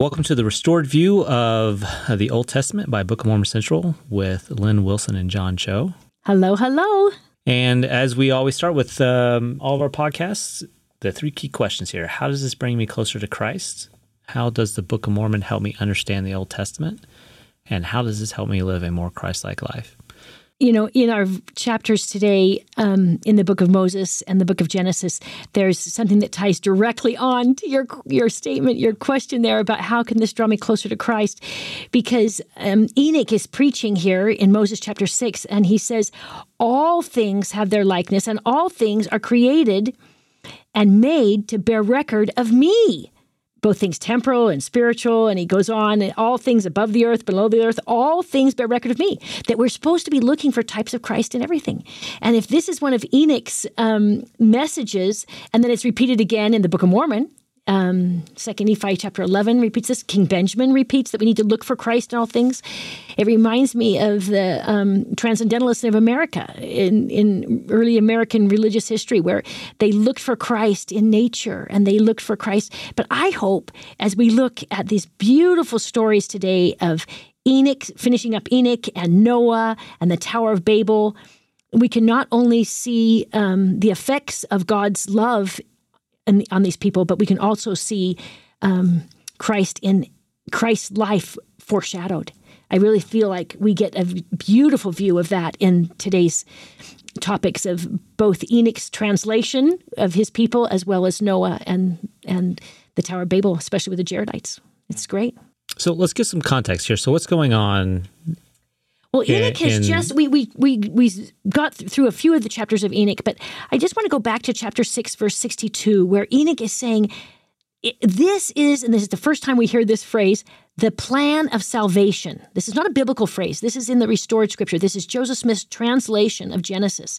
Welcome to the restored view of the Old Testament by Book of Mormon Central with Lynn Wilson and John Cho. Hello, hello. And as we always start with um, all of our podcasts, the three key questions here How does this bring me closer to Christ? How does the Book of Mormon help me understand the Old Testament? And how does this help me live a more Christ like life? You know, in our chapters today, um, in the book of Moses and the book of Genesis, there's something that ties directly on to your your statement, your question there about how can this draw me closer to Christ, because um, Enoch is preaching here in Moses chapter six, and he says, all things have their likeness, and all things are created and made to bear record of me both things temporal and spiritual. And he goes on, and all things above the earth, below the earth, all things bear record of me. That we're supposed to be looking for types of Christ in everything. And if this is one of Enoch's um, messages, and then it's repeated again in the Book of Mormon, um, Second Nephi chapter 11 repeats this. King Benjamin repeats that we need to look for Christ in all things. It reminds me of the um, Transcendentalists of America in, in early American religious history, where they looked for Christ in nature and they looked for Christ. But I hope as we look at these beautiful stories today of Enoch, finishing up Enoch and Noah and the Tower of Babel, we can not only see um, the effects of God's love in, on these people, but we can also see um, Christ in Christ's life foreshadowed. I really feel like we get a beautiful view of that in today's topics of both Enoch's translation of his people as well as Noah and and the Tower of Babel, especially with the Jaredites. It's great. So let's get some context here. So what's going on well, Enoch has just we we we we got through a few of the chapters of Enoch, but I just want to go back to chapter six, verse sixty-two, where Enoch is saying, "This is, and this is the first time we hear this phrase, the plan of salvation." This is not a biblical phrase. This is in the restored scripture. This is Joseph Smith's translation of Genesis,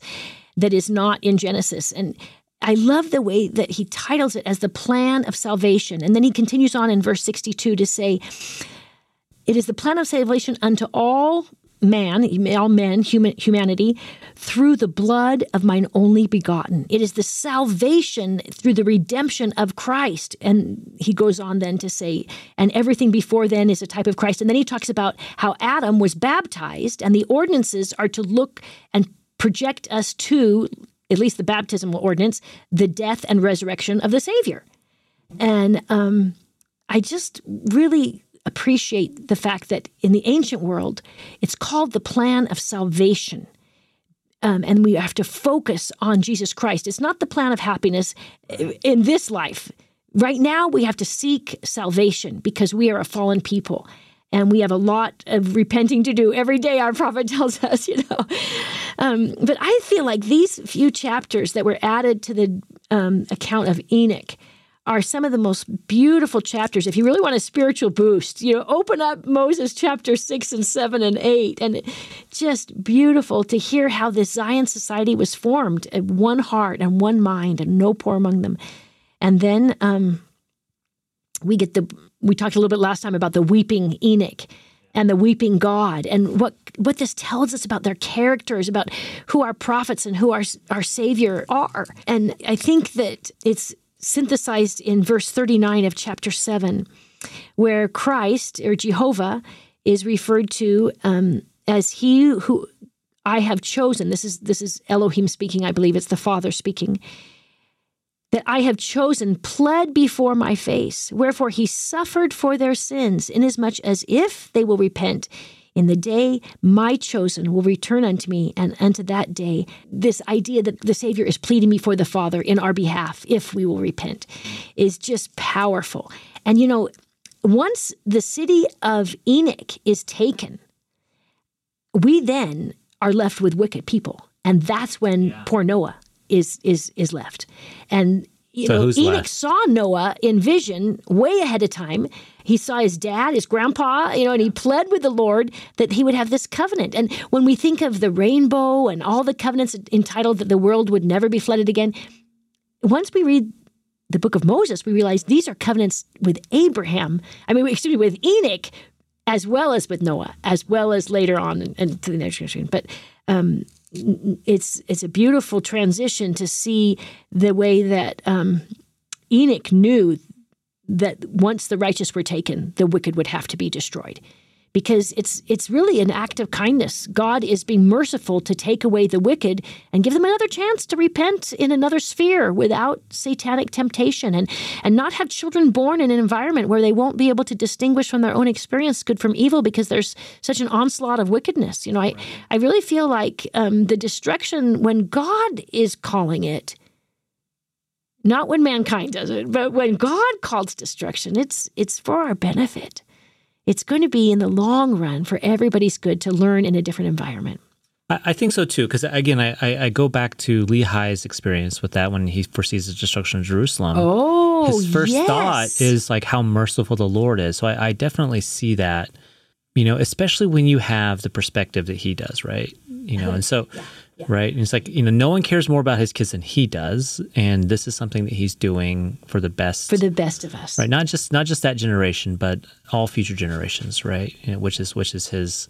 that is not in Genesis, and I love the way that he titles it as the plan of salvation, and then he continues on in verse sixty-two to say. It is the plan of salvation unto all man, all men, human, humanity, through the blood of mine only begotten. It is the salvation through the redemption of Christ. And he goes on then to say, and everything before then is a type of Christ. And then he talks about how Adam was baptized, and the ordinances are to look and project us to, at least the baptismal ordinance, the death and resurrection of the Savior. And um, I just really appreciate the fact that in the ancient world, it's called the plan of salvation. Um, and we have to focus on Jesus Christ. It's not the plan of happiness in this life. Right now, we have to seek salvation because we are a fallen people and we have a lot of repenting to do every day our prophet tells us you know um, but i feel like these few chapters that were added to the um, account of enoch are some of the most beautiful chapters. If you really want a spiritual boost, you know, open up Moses chapter six and seven and eight, and just beautiful to hear how this Zion society was formed at one heart and one mind, and no poor among them. And then um, we get the we talked a little bit last time about the weeping Enoch and the weeping God and what what this tells us about their characters, about who our prophets and who our our Savior are. And I think that it's synthesized in verse 39 of chapter 7, where Christ or Jehovah is referred to um, as he who I have chosen. This is this is Elohim speaking, I believe it's the Father speaking. That I have chosen pled before my face, wherefore he suffered for their sins, inasmuch as if they will repent, in the day my chosen will return unto me, and unto that day, this idea that the Savior is pleading before the Father in our behalf, if we will repent, is just powerful. And you know, once the city of Enoch is taken, we then are left with wicked people. And that's when yeah. poor Noah is is is left. And you so know, Enoch left? saw Noah in vision way ahead of time. He saw his dad, his grandpa, you know, and he pled with the Lord that he would have this covenant. And when we think of the rainbow and all the covenants entitled that the world would never be flooded again, once we read the book of Moses, we realize these are covenants with Abraham. I mean, excuse me, with Enoch, as well as with Noah, as well as later on and, to the next generation. But um, it's it's a beautiful transition to see the way that um, Enoch knew that once the righteous were taken, the wicked would have to be destroyed because it's it's really an act of kindness. God is being merciful to take away the wicked and give them another chance to repent in another sphere without satanic temptation and and not have children born in an environment where they won't be able to distinguish from their own experience good from evil because there's such an onslaught of wickedness. You know, I I really feel like um, the destruction when God is calling it. Not when mankind does it, but when God calls destruction, it's it's for our benefit it's going to be in the long run for everybody's good to learn in a different environment. I think so too, because again, I, I, go back to Lehi's experience with that when he foresees the destruction of Jerusalem. Oh, his first yes. thought is like how merciful the Lord is. So I, I definitely see that, you know, especially when you have the perspective that he does, right? You know, uh-huh. and so yeah right? And it's like, you know, no one cares more about his kids than he does. And this is something that he's doing for the best. For the best of us. Right. Not just not just that generation, but all future generations, right? You know, which is which is his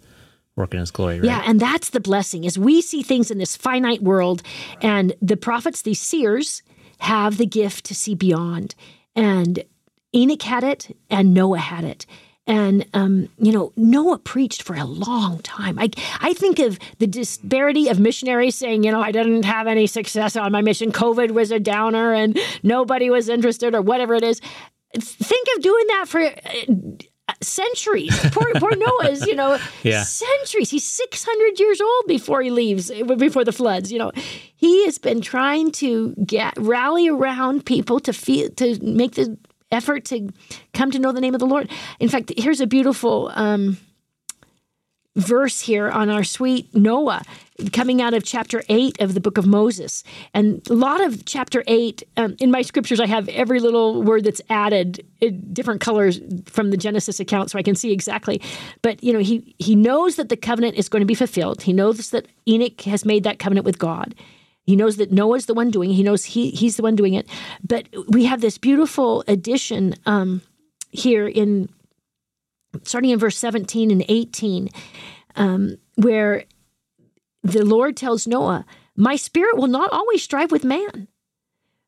work in his glory, right? Yeah, and that's the blessing is we see things in this finite world and the prophets, these seers, have the gift to see beyond. And Enoch had it and Noah had it. And um, you know, Noah preached for a long time. I I think of the disparity of missionaries saying, you know, I didn't have any success on my mission. COVID was a downer, and nobody was interested, or whatever it is. Think of doing that for uh, centuries. Poor, poor Noah's, you know, yeah. centuries. He's 600 years old before he leaves, before the floods. You know, he has been trying to get rally around people to feel to make the effort to come to know the name of the Lord. In fact, here's a beautiful um, verse here on our sweet Noah coming out of chapter 8 of the book of Moses. And a lot of chapter 8, um, in my scriptures, I have every little word that's added in different colors from the Genesis account so I can see exactly. But, you know, he, he knows that the covenant is going to be fulfilled. He knows that Enoch has made that covenant with God. He knows that Noah's the one doing it. He knows he, he's the one doing it. But we have this beautiful addition um, here in starting in verse 17 and 18, um, where the Lord tells Noah, My spirit will not always strive with man,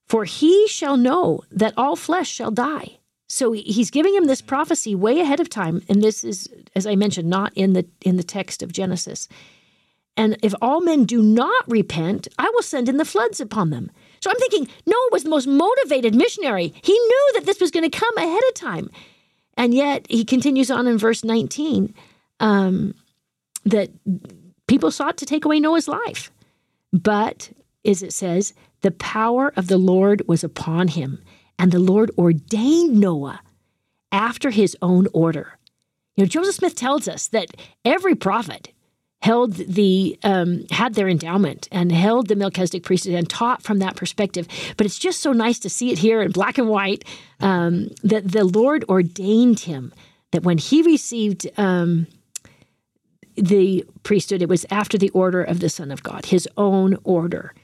for he shall know that all flesh shall die. So he's giving him this prophecy way ahead of time, and this is, as I mentioned, not in the in the text of Genesis. And if all men do not repent, I will send in the floods upon them. So I'm thinking Noah was the most motivated missionary. He knew that this was going to come ahead of time. And yet he continues on in verse 19 um, that people sought to take away Noah's life. But, as it says, the power of the Lord was upon him, and the Lord ordained Noah after his own order. You know, Joseph Smith tells us that every prophet held the um, had their endowment and held the Melchizedek priesthood and taught from that perspective. But it's just so nice to see it here in black and white um, that the Lord ordained him that when he received um, the priesthood, it was after the order of the Son of God, his own order.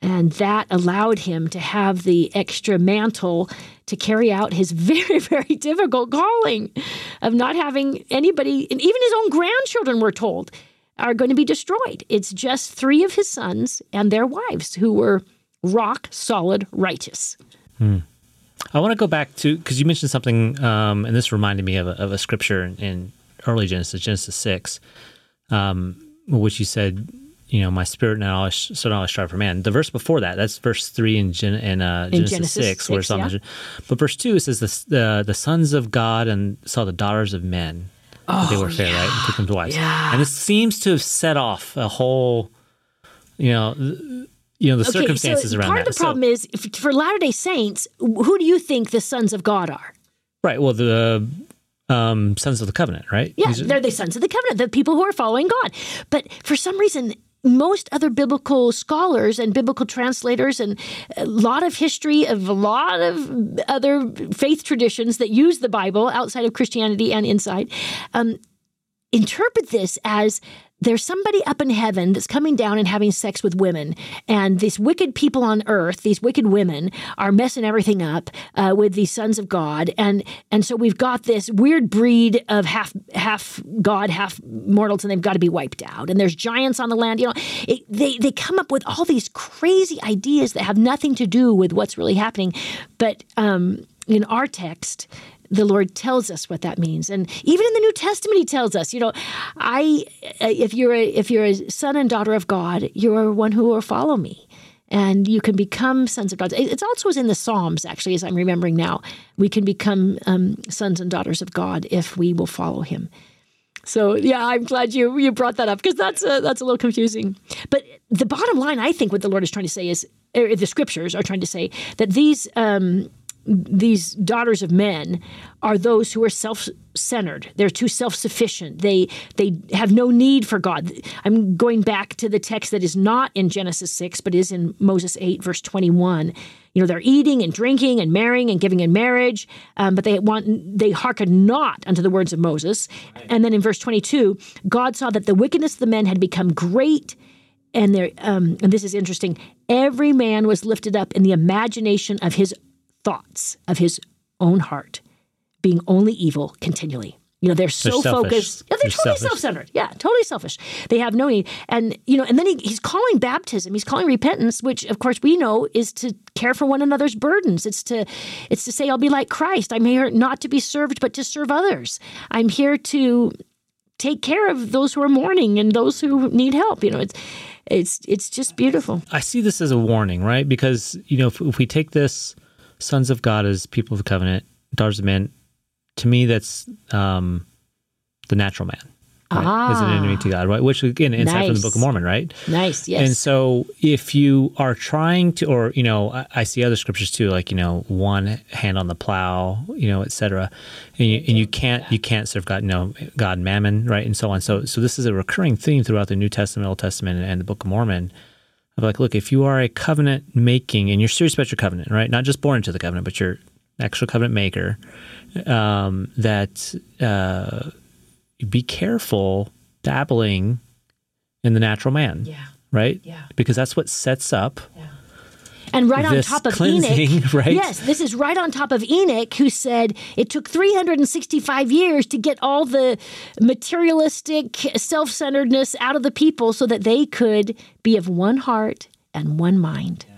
And that allowed him to have the extra mantle to carry out his very, very difficult calling of not having anybody, and even his own grandchildren were told are going to be destroyed. It's just three of his sons and their wives who were rock solid righteous. Hmm. I want to go back to because you mentioned something, um, and this reminded me of a, of a scripture in, in, early Genesis, Genesis six, um, which you said, you know, my spirit now I so now I strive for man. The verse before that, that's verse three in, Gen, in, uh, Genesis, Genesis, six, 6 where it's yeah. But verse two it says the the sons of God and saw the daughters of men Oh, they were fair, yeah. right? And took them to wives. Yeah. And this seems to have set off a whole, you know, you know the okay, circumstances so around part that. of the problem is for Latter Day Saints, who do you think the sons of God are? Right. Well, the um, sons of the covenant, right? Yeah, they're the sons of the covenant, the people who are following God. But for some reason, most other biblical scholars and biblical translators and a lot of history of a lot of other faith traditions that use the Bible outside of Christianity and inside um, interpret this as there's somebody up in heaven that's coming down and having sex with women, and these wicked people on earth, these wicked women, are messing everything up uh, with these sons of God, and and so we've got this weird breed of half half God, half mortals, and they've got to be wiped out. And there's giants on the land. You know, it, they they come up with all these crazy ideas that have nothing to do with what's really happening, but. Um, in our text, the Lord tells us what that means, and even in the New Testament, He tells us, you know, I if you're a, if you're a son and daughter of God, you are one who will follow me and you can become sons of God. It's also in the Psalms, actually, as I'm remembering now. We can become um, sons and daughters of God if we will follow Him. So yeah, I'm glad you you brought that up because that's a, that's a little confusing. But the bottom line, I think, what the Lord is trying to say is, the scriptures are trying to say that these um, these daughters of men are those who are self-centered. They're too self-sufficient. They they have no need for God. I'm going back to the text that is not in Genesis 6 but is in Moses 8 verse 21. You know, they're eating and drinking and marrying and giving in marriage, um, but they want they hearken not unto the words of Moses. Right. And then in verse 22, God saw that the wickedness of the men had become great and there um, and this is interesting every man was lifted up in the imagination of his thoughts of his own heart, being only evil continually. You know, they're so they're focused. Yeah, they're, they're totally self centered. Yeah, totally selfish. They have no need. And, you know, and then he, he's calling baptism, he's calling repentance, which of course we know is to care for one another's burdens. It's to it's to say, I'll be like Christ. I'm here not to be served, but to serve others. I'm here to take care of those who are mourning and those who need help. You know, it's it's it's just beautiful. I see this as a warning, right? Because, you know, if, if we take this sons of God as people of the covenant, daughters of men. To me, that's um, the natural man. Right? Ah, is an enemy to God, right? Which again, inside nice. from the Book of Mormon, right? Nice, yes. And so, if you are trying to, or you know, I, I see other scriptures too, like you know, one hand on the plow, you know, etc. And you, and you can't you can't serve God, you know, God, Mammon, right, and so on. So, so this is a recurring theme throughout the New Testament, Old Testament, and the Book of Mormon of like, look, if you are a covenant making and you're serious about your covenant, right? Not just born into the covenant, but you're actual covenant maker, um, that uh, be careful dabbling in the natural man. Yeah. Right? Yeah. Because that's what sets up. And right on top of Enoch, right? yes, this is right on top of Enoch, who said it took 365 years to get all the materialistic self centeredness out of the people so that they could be of one heart and one mind. Yeah.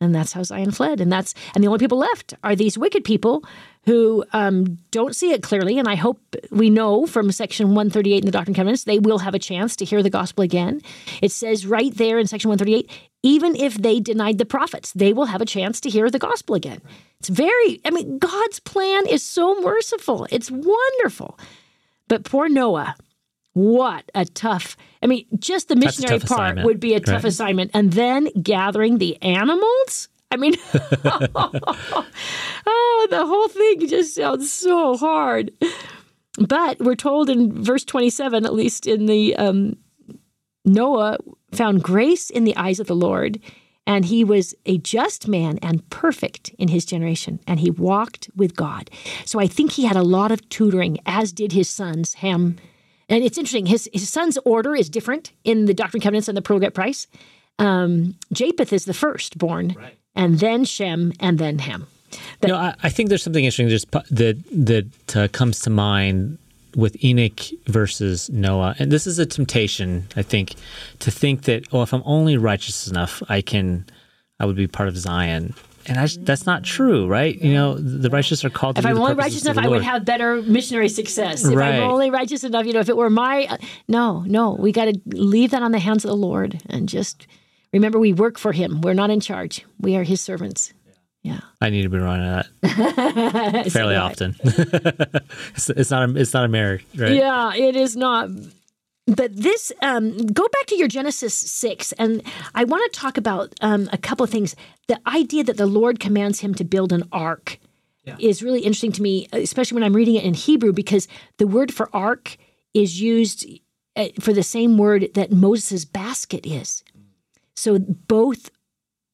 And that's how Zion fled. And that's and the only people left are these wicked people who um, don't see it clearly. And I hope we know from section 138 in the Doctrine and Covenants, they will have a chance to hear the gospel again. It says right there in section 138 even if they denied the prophets, they will have a chance to hear the gospel again. It's very, I mean, God's plan is so merciful. It's wonderful. But poor Noah, what a tough, I mean, just the missionary part assignment. would be a tough right. assignment. And then gathering the animals? I mean, oh, the whole thing just sounds so hard. But we're told in verse 27, at least in the um, Noah found grace in the eyes of the Lord, and he was a just man and perfect in his generation, and he walked with God. So I think he had a lot of tutoring, as did his sons, Ham. And it's interesting, his, his son's order is different in the Doctrine and Covenants and the Pearl of Price. Um, Japheth is the first born, right. and then Shem, and then Ham. But, you know, I, I, think there's something interesting just that that uh, comes to mind with Enoch versus Noah. And this is a temptation, I think, to think that, oh, if I'm only righteous enough, I can, I would be part of Zion. And I, that's not true, right? You know, the righteous are called. If I'm only righteous enough, I would have better missionary success. If right. I'm only righteous enough, you know, if it were my, uh, no, no, we got to leave that on the hands of the Lord and just remember we work for Him. We're not in charge. We are His servants. Yeah. I need to be running that fairly often. it's, it's, not a, it's not a marriage, right? Yeah, it is not. But this, um, go back to your Genesis 6, and I want to talk about um, a couple of things. The idea that the Lord commands him to build an ark yeah. is really interesting to me, especially when I'm reading it in Hebrew, because the word for ark is used uh, for the same word that Moses' basket is. So both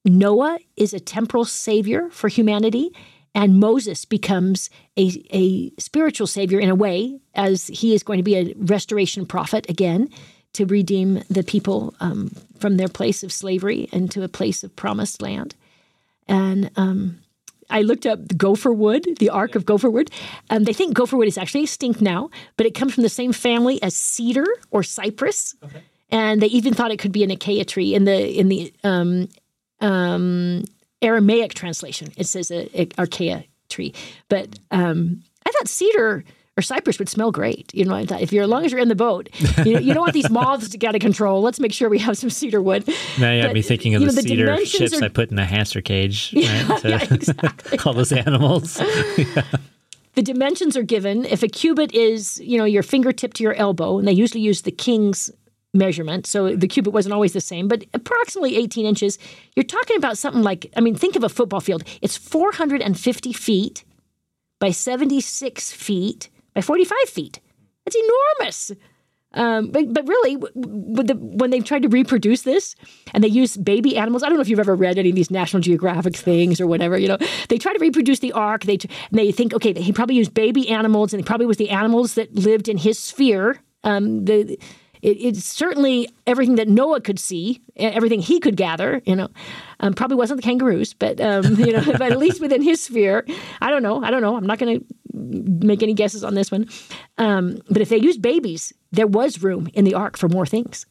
Noah is a temporal savior for humanity, and Moses becomes a, a spiritual savior in a way, as he is going to be a restoration prophet again to redeem the people um, from their place of slavery into a place of promised land. And um, I looked up the gopher wood, the Ark of gopher wood. Um, they think gopher wood is actually extinct now, but it comes from the same family as cedar or cypress. Okay. And they even thought it could be an acacia tree in the in the um, Aramaic translation. It says a, a acacia tree, but um, I thought cedar or cypress would smell great. You know, if you're as long as you're in the boat, you, you don't want these moths to get out of control. Let's make sure we have some cedar wood. Now you have me thinking of the, know, the cedar ships are... I put in a hamster cage. Right, yeah, to, yeah, exactly. all those animals. yeah. The dimensions are given. If a cubit is, you know, your fingertip to your elbow, and they usually use the king's measurement, so the cubit wasn't always the same, but approximately 18 inches. You're talking about something like, I mean, think of a football field. It's 450 feet by 76 feet by 45 feet. That's enormous. Um, but, but really, the, when they've tried to reproduce this and they use baby animals, I don't know if you've ever read any of these National Geographic things or whatever, you know, they try to reproduce the ark. They, they think, okay, he probably used baby animals and it probably was the animals that lived in his sphere. Um, the, it, it's certainly everything that Noah could see, everything he could gather. You know, um, probably wasn't the kangaroos, but um, you know, but at least within his sphere. I don't know. I don't know. I'm not going to make any guesses on this one. Um, but if they used babies, there was room in the ark for more things.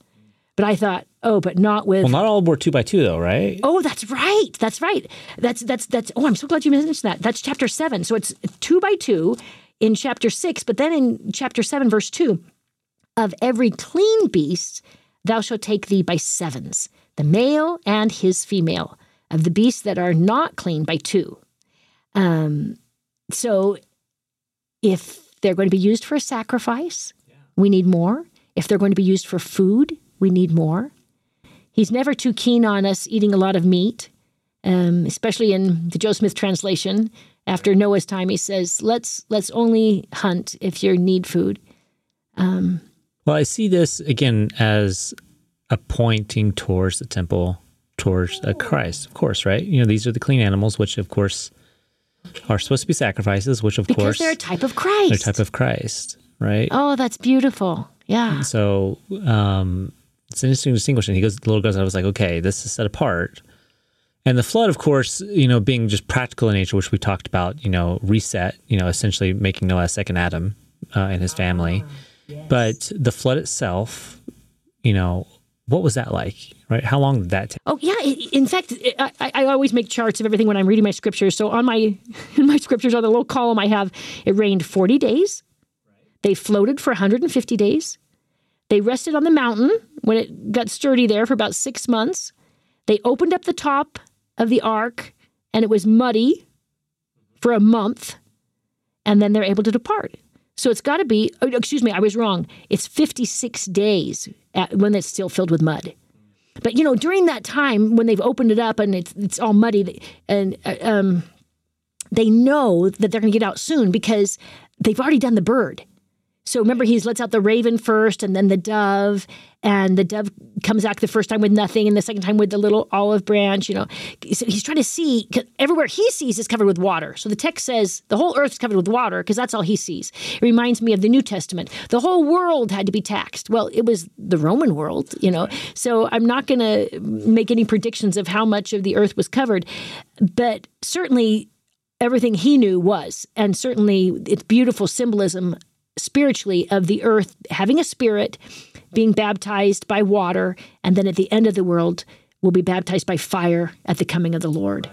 But I thought, oh, but not with. Well, not all were two by two, though, right? Oh, that's right. That's right. That's that's that's. Oh, I'm so glad you mentioned that. That's chapter seven. So it's two by two in chapter six, but then in chapter seven, verse two, of every clean beast thou shalt take thee by sevens, the male and his female, of the beasts that are not clean by two. Um, so if they're going to be used for a sacrifice, yeah. we need more. If they're going to be used for food, we need more. He's never too keen on us eating a lot of meat, um, especially in the Joe Smith translation. After Noah's time, he says, "Let's let's only hunt if you need food." Um, well, I see this again as a pointing towards the temple, towards uh, Christ, of course, right? You know, these are the clean animals, which of course are supposed to be sacrifices, which of because course they're a type of Christ. They're a type of Christ, right? Oh, that's beautiful. Yeah. So um, it's an interesting distinction. He goes, the little goes, I was like, okay, this is set apart. And the flood, of course, you know, being just practical in nature, which we talked about, you know, reset, you know, essentially making Noah a second Adam uh, and his family. Ah, But the flood itself, you know, what was that like? Right? How long did that take? Oh yeah. In fact, I, I always make charts of everything when I'm reading my scriptures. So on my in my scriptures on the little column I have, it rained 40 days. They floated for 150 days. They rested on the mountain when it got sturdy there for about six months. They opened up the top of the ark and it was muddy for a month, and then they're able to depart. So it's got to be, oh, excuse me, I was wrong. It's 56 days at, when it's still filled with mud. But, you know, during that time when they've opened it up and it's, it's all muddy, and uh, um, they know that they're going to get out soon because they've already done the bird. So remember, he lets out the raven first and then the dove, and the dove comes back the first time with nothing and the second time with the little olive branch you know. So he's trying to see everywhere he sees is covered with water. So the text says the whole earth's covered with water because that's all he sees. It reminds me of the new testament. The whole world had to be taxed. Well it was the roman world you know. So i'm not going to make any predictions of how much of the earth was covered but certainly everything he knew was and certainly it's beautiful symbolism spiritually of the earth having a spirit being baptized by water, and then at the end of the world will be baptized by fire at the coming of the Lord.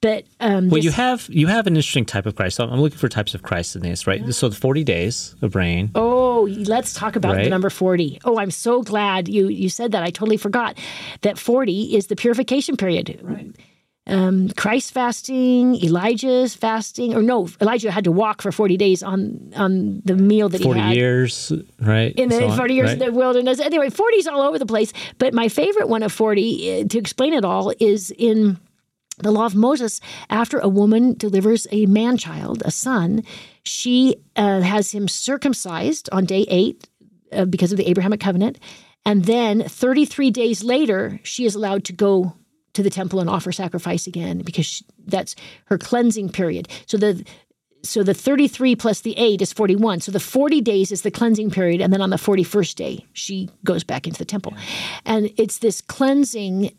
But um, well, this, you have you have an interesting type of Christ. So I'm looking for types of Christ in this, right? So the 40 days of rain. Oh, let's talk about right? the number 40. Oh, I'm so glad you you said that. I totally forgot that 40 is the purification period. Right um, Christ fasting, Elijah's fasting, or no, Elijah had to walk for 40 days on on the meal that he had. 40 years, right? In the so 40 years right? in the wilderness. Anyway, 40 is all over the place. But my favorite one of 40, eh, to explain it all, is in the law of Moses. After a woman delivers a man child, a son, she uh, has him circumcised on day eight uh, because of the Abrahamic covenant. And then 33 days later, she is allowed to go to the temple and offer sacrifice again because she, that's her cleansing period. So the so the 33 plus the 8 is 41. So the 40 days is the cleansing period and then on the 41st day she goes back into the temple. And it's this cleansing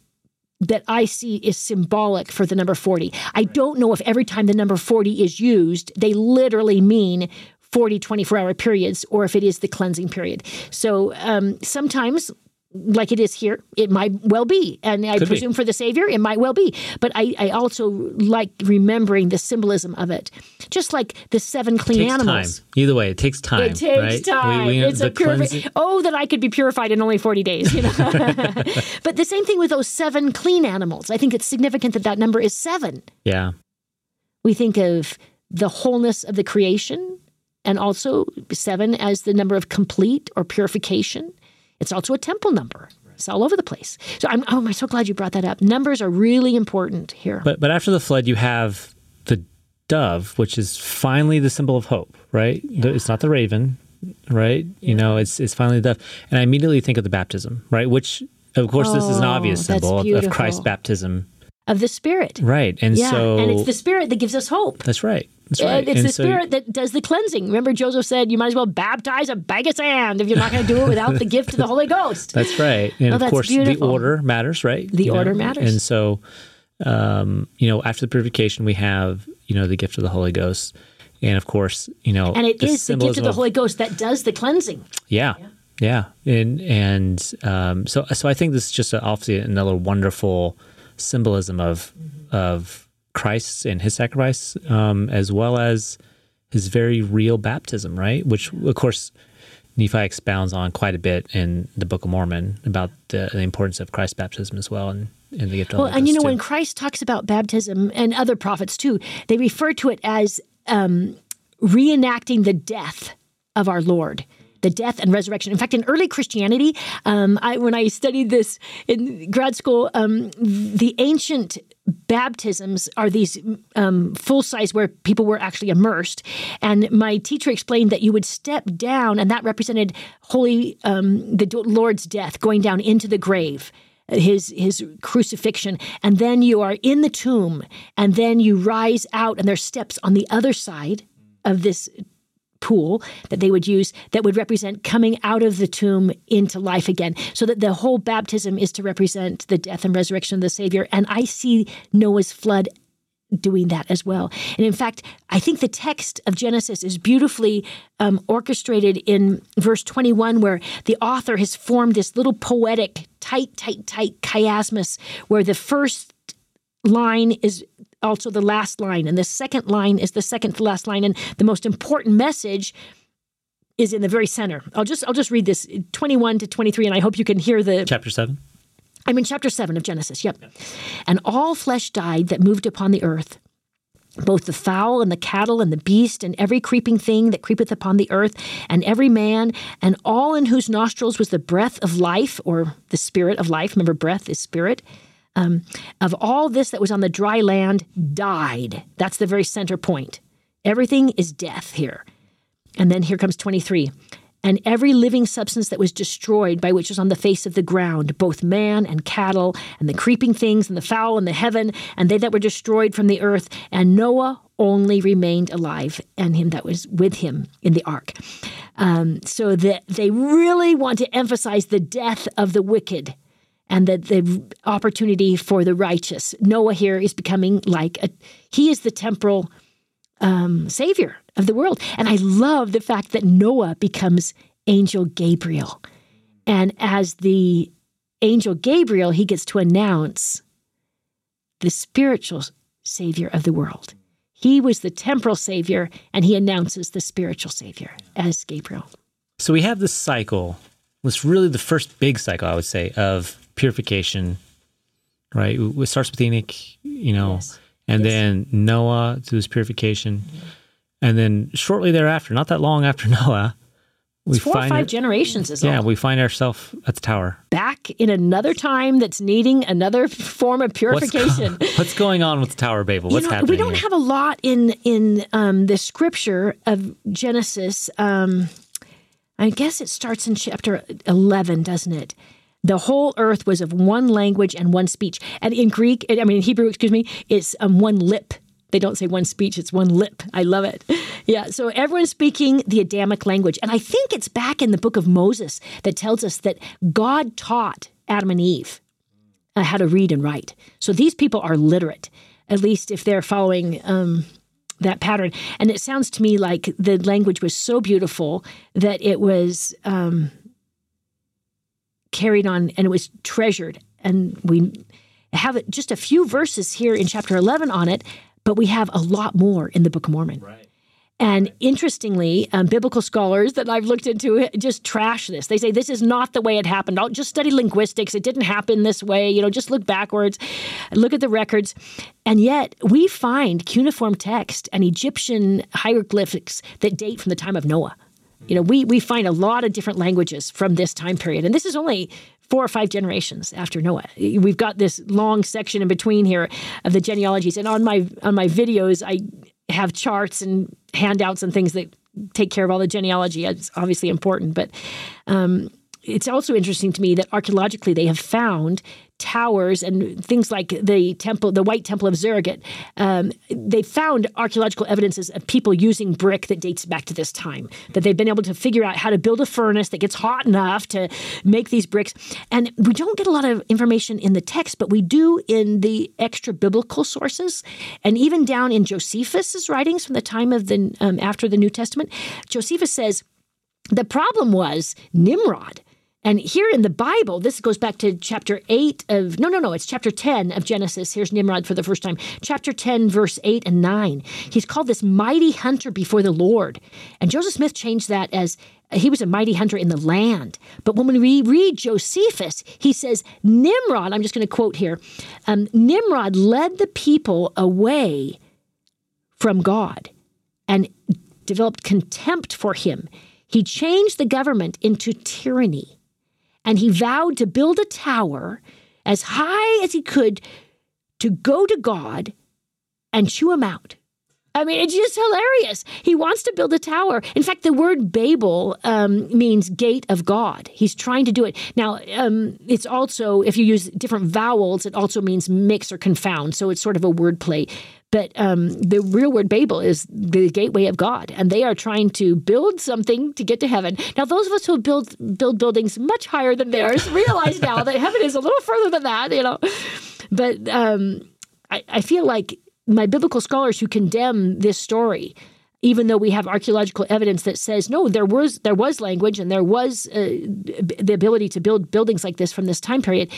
that I see is symbolic for the number 40. I don't know if every time the number 40 is used, they literally mean 40 24 hour periods or if it is the cleansing period. So um, sometimes like it is here. It might well be. And I Could presume be. for the Savior, it might well be. But I, I also like remembering the symbolism of it. Just like the seven clean animals. Time. Either way, it takes time. It takes right? time. We, we, it's a purifi- Oh, that I could be purified in only 40 days. You know? but the same thing with those seven clean animals. I think it's significant that that number is seven. Yeah. We think of the wholeness of the creation and also seven as the number of complete or purification it's also a temple number. It's all over the place. So I'm oh, I'm so glad you brought that up. Numbers are really important here. But but after the flood, you have the dove, which is finally the symbol of hope, right? Yeah. It's not the raven, right? Yeah. You know, it's it's finally the dove. And I immediately think of the baptism, right? Which of course oh, this is an obvious oh, symbol of, of Christ's baptism of the Spirit. Right. And yeah. so And it's the Spirit that gives us hope. That's right. That's right. It's and the so, Spirit that does the cleansing. Remember, Joseph said, you might as well baptize a bag of sand if you're not going to do it without the gift of the Holy Ghost. That's right. And oh, of course, beautiful. the order matters, right? The you order know? matters. And so, um, you know, after the purification, we have, you know, the gift of the Holy Ghost. And of course, you know, and it the is the gift of the Holy Ghost that does the cleansing. Yeah. yeah. Yeah, and and um, so so I think this is just a, obviously another wonderful symbolism of mm-hmm. of Christ and His sacrifice, um, as well as His very real baptism, right? Which, of course, Nephi expounds on quite a bit in the Book of Mormon about the, the importance of Christ's baptism as well, and in the gift of well, and you know too. when Christ talks about baptism and other prophets too, they refer to it as um, reenacting the death of our Lord the death and resurrection. In fact, in early Christianity, um, I, when I studied this in grad school, um, the ancient baptisms are these um, full size where people were actually immersed. And my teacher explained that you would step down, and that represented holy um, the Lord's death, going down into the grave his his crucifixion and then you are in the tomb and then you rise out and there's steps on the other side of this pool that they would use that would represent coming out of the tomb into life again. So that the whole baptism is to represent the death and resurrection of the Savior. And I see Noah's flood doing that as well. And in fact, I think the text of Genesis is beautifully um, orchestrated in verse 21, where the author has formed this little poetic, tight, tight, tight chiasmus, where the first line is also the last line, and the second line is the second to last line, and the most important message is in the very center. I'll just I'll just read this 21 to 23, and I hope you can hear the chapter seven. I'm in chapter seven of Genesis. Yep. yep. And all flesh died that moved upon the earth, both the fowl and the cattle and the beast and every creeping thing that creepeth upon the earth, and every man, and all in whose nostrils was the breath of life, or the spirit of life. Remember, breath is spirit um, of all this that was on the dry land died. That's the very center point. Everything is death here. And then here comes 23. And every living substance that was destroyed by which was on the face of the ground, both man and cattle, and the creeping things, and the fowl, and the heaven, and they that were destroyed from the earth. And Noah only remained alive, and him that was with him in the ark. Um, so that they really want to emphasize the death of the wicked and the, the opportunity for the righteous. Noah here is becoming like a, he is the temporal um, savior of the world. And I love the fact that Noah becomes angel Gabriel. And as the angel Gabriel, he gets to announce the spiritual savior of the world. He was the temporal savior, and he announces the spiritual savior as Gabriel. So we have this cycle. It's really the first big cycle, I would say, of purification, right? It starts with Enoch, you know, yes. and yes. then Noah through his purification. Mm-hmm. And then shortly thereafter, not that long after Noah, we it's four find or five it, generations is yeah all. we find ourselves at the tower back in another time that's needing another form of purification what's, what's going on with the tower of babel what's you know, happening we don't here? have a lot in in um, the scripture of genesis um, i guess it starts in chapter 11 doesn't it the whole earth was of one language and one speech. And in Greek, I mean, in Hebrew, excuse me, it's um, one lip. They don't say one speech, it's one lip. I love it. Yeah, so everyone's speaking the Adamic language. And I think it's back in the book of Moses that tells us that God taught Adam and Eve uh, how to read and write. So these people are literate, at least if they're following um, that pattern. And it sounds to me like the language was so beautiful that it was um, carried on and it was treasured. And we have it, just a few verses here in chapter 11 on it, but we have a lot more in the Book of Mormon. Right. And interestingly, um, biblical scholars that I've looked into just trash this. They say this is not the way it happened. I'll just study linguistics. It didn't happen this way. You know, just look backwards, look at the records. And yet we find cuneiform text and Egyptian hieroglyphics that date from the time of Noah. You know, we, we find a lot of different languages from this time period. And this is only four or five generations after Noah. We've got this long section in between here of the genealogies. And on my on my videos, I have charts and handouts and things that take care of all the genealogy. It's obviously important, but um, it's also interesting to me that archaeologically they have found towers and things like the temple, the White Temple of Ziggurat. Um, they found archaeological evidences of people using brick that dates back to this time. That they've been able to figure out how to build a furnace that gets hot enough to make these bricks. And we don't get a lot of information in the text, but we do in the extra biblical sources, and even down in Josephus's writings from the time of the um, after the New Testament. Josephus says. The problem was Nimrod and here in the Bible, this goes back to chapter 8 of, no, no, no, it's chapter 10 of Genesis. Here's Nimrod for the first time. Chapter 10, verse 8 and 9. He's called this mighty hunter before the Lord. And Joseph Smith changed that as he was a mighty hunter in the land. But when we read Josephus, he says, Nimrod, I'm just going to quote here um, Nimrod led the people away from God and developed contempt for him. He changed the government into tyranny and he vowed to build a tower as high as he could to go to God and chew him out. I mean, it's just hilarious. He wants to build a tower. In fact, the word Babel um, means gate of God. He's trying to do it. Now, um, it's also, if you use different vowels, it also means mix or confound. So it's sort of a word play. But um, the real word Babel is the gateway of God, and they are trying to build something to get to heaven. Now, those of us who build build buildings much higher than theirs realize now that heaven is a little further than that, you know. But um, I, I feel like my biblical scholars who condemn this story even though we have archaeological evidence that says no there was there was language and there was uh, the ability to build buildings like this from this time period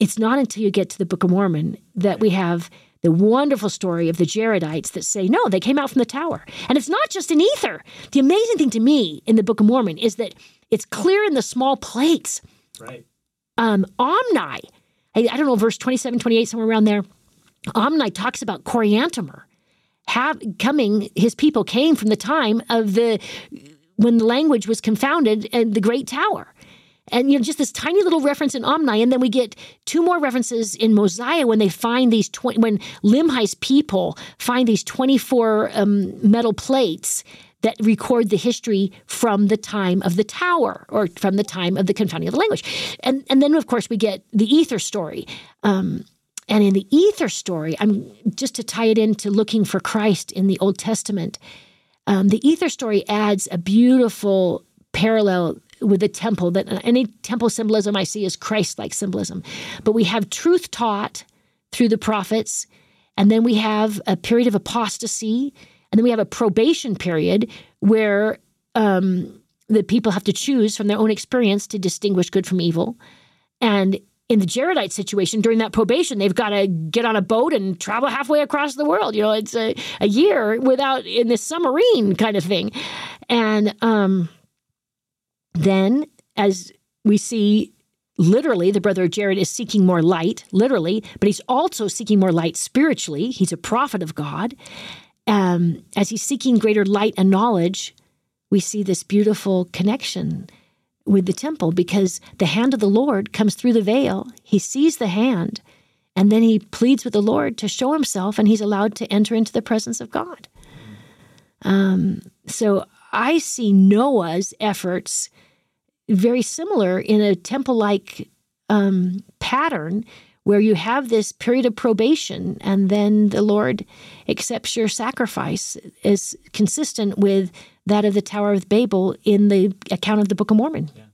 it's not until you get to the book of mormon that we have the wonderful story of the Jaredites that say, no, they came out from the tower. And it's not just an ether. The amazing thing to me in the Book of Mormon is that it's clear in the small plates. Right. Um, Omni, I, I don't know, verse 27, 28, somewhere around there. Omni talks about Coriantumr. Have, coming, his people came from the time of the when the language was confounded and the Great Tower and you know just this tiny little reference in Omni, and then we get two more references in Mosiah when they find these twenty when Limhi's people find these twenty four um, metal plates that record the history from the time of the tower or from the time of the confounding of the language, and and then of course we get the ether story. Um, and in the ether story, I'm just to tie it into looking for Christ in the Old Testament. Um, the ether story adds a beautiful parallel with the temple that any temple symbolism I see is Christ-like symbolism. But we have truth taught through the prophets, and then we have a period of apostasy, and then we have a probation period where um, the people have to choose from their own experience to distinguish good from evil. And in the Jaredite situation, during that probation, they've got to get on a boat and travel halfway across the world. You know, it's a, a year without in this submarine kind of thing. And um, then, as we see literally the brother of Jared is seeking more light, literally, but he's also seeking more light spiritually. He's a prophet of God. Um, as he's seeking greater light and knowledge, we see this beautiful connection with the temple because the hand of the Lord comes through the veil. He sees the hand, and then he pleads with the Lord to show himself, and he's allowed to enter into the presence of God. Um, so I see Noah's efforts very similar in a temple like um, pattern where you have this period of probation and then the Lord accepts your sacrifice is consistent with that of the Tower of Babel in the account of the Book of Mormon. Yeah.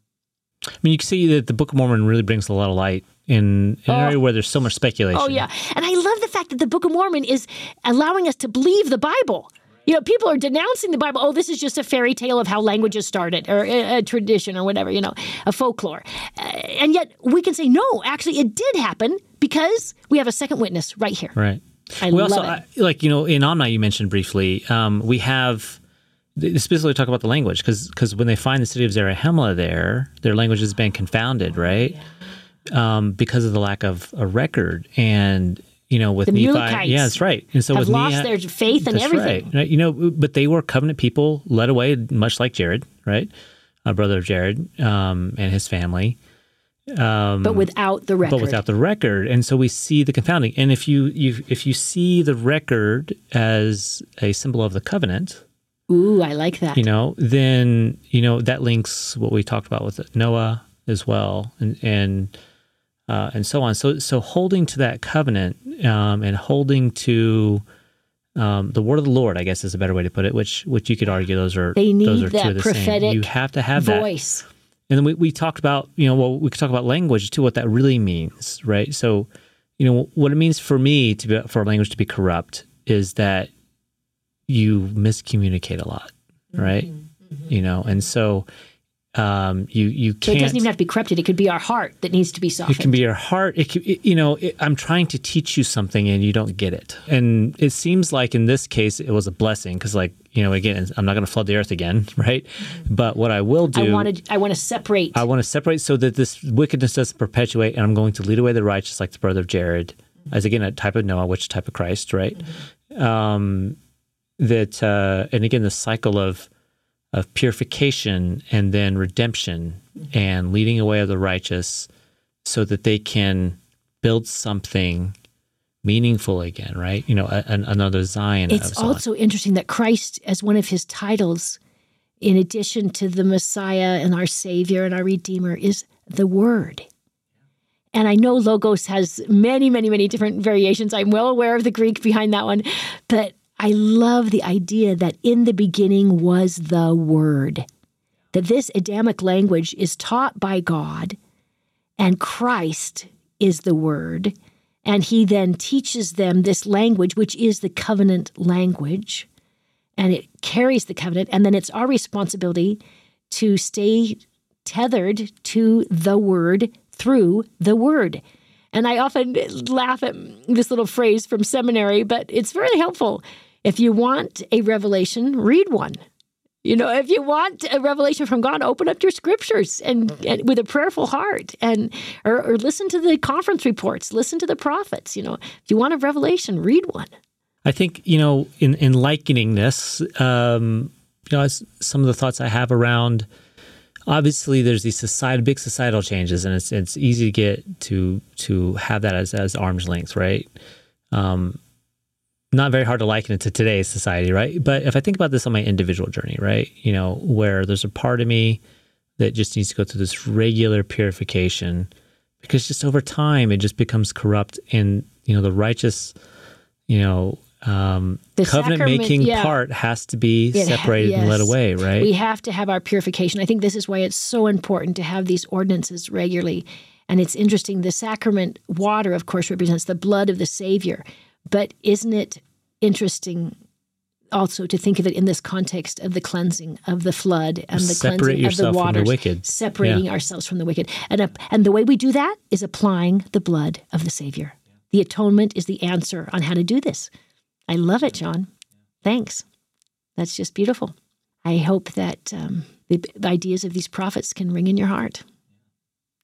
I mean, you can see that the Book of Mormon really brings a lot of light in, in an area oh. where there's so much speculation. Oh, yeah. And I love the fact that the Book of Mormon is allowing us to believe the Bible. You know, people are denouncing the Bible. Oh, this is just a fairy tale of how languages started, or a, a tradition, or whatever. You know, a folklore. Uh, and yet we can say no. Actually, it did happen because we have a second witness right here. Right. I we love also. I- like you know, in Omni you mentioned briefly, um, we have they specifically talk about the language because when they find the city of Zarahemla there, their language has been confounded, right? Um, because of the lack of a record and. You know, with The Nephi, Mulekites yeah, that's right. And so have with lost Nehi- their faith and everything. Right. You know, but they were covenant people led away, much like Jared, right? A brother of Jared um, and his family but without the record. but without the record and so we see the confounding and if you, you if you see the record as a symbol of the covenant Ooh, I like that. you know then you know that links what we talked about with noah as well and and uh, and so on so so holding to that covenant um, and holding to um, the word of the Lord, I guess, is a better way to put it. Which, which you could argue those are They need those are two that of the same. prophetic You have to have that Voice. and then we, we talked about, you know, well, we could talk about language too, what that really means, right? So, you know, what it means for me to be, for a language to be corrupt is that you miscommunicate a lot, right? You know, and so um, you you can't. it doesn't even have to be corrupted. It could be our heart that needs to be softened. It can be your heart. It, can, it you know, it, I'm trying to teach you something and you don't get it. And it seems like in this case it was a blessing because, like, you know, again, I'm not going to flood the earth again, right? But what I will do, I want to. I want to separate. I want to separate so that this wickedness doesn't perpetuate, and I'm going to lead away the righteous, like the brother of Jared, as again a type of Noah, which type of Christ, right? Um, that uh, and again the cycle of of purification and then redemption and leading away of the righteous, so that they can build something meaningful again, right? You know, a, an, another Zion. it's also interesting that Christ, as one of his titles, in addition to the Messiah and our Savior and our Redeemer, is the Word. And I know Logos has many, many, many different variations. I'm well aware of the Greek behind that one. But I love the idea that in the beginning was the Word, that this Adamic language is taught by God, and Christ is the Word. And he then teaches them this language, which is the covenant language, and it carries the covenant. And then it's our responsibility to stay tethered to the word through the word. And I often laugh at this little phrase from seminary, but it's very helpful. If you want a revelation, read one. You know, if you want a revelation from God, open up your scriptures and, and with a prayerful heart, and or, or listen to the conference reports, listen to the prophets. You know, if you want a revelation, read one. I think you know, in in likening this, um, you know, some of the thoughts I have around. Obviously, there's these society, big societal changes, and it's it's easy to get to to have that as as arm's length, right? Um, not very hard to liken it to today's society, right? But if I think about this on my individual journey, right, you know, where there's a part of me that just needs to go through this regular purification, because just over time it just becomes corrupt, and you know, the righteous, you know, um, covenant making yeah. part has to be It ha- separated and led away, right? We have to have our purification. I think this is why it's so important to have these ordinances regularly. And it's interesting. The sacrament water, of course, represents the blood of the Savior. But isn't it interesting also to think of it in this context of the cleansing of the flood and the Separate cleansing of the yourself from the wicked. separating ourselves from the wicked, and uh, and the way we do that is applying the blood of the Savior. The atonement is the answer on how to do this. I love it, John. Thanks. That's just beautiful. I hope that um, the, the ideas of these prophets can ring in your heart.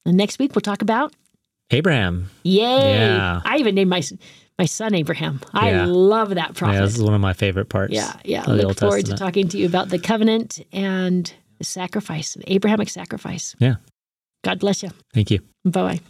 And next week we'll talk about Abraham. yay! Yeah. I even named my my son Abraham. I Yeah. love that prophet. Yeah, this is one of my favorite parts. Yeah, yeah. of the Look Old forward Testament. to talking to you about the covenant and the sacrifice, the Abrahamic sacrifice. Yeah. God bless you. Thank you. Bye bye.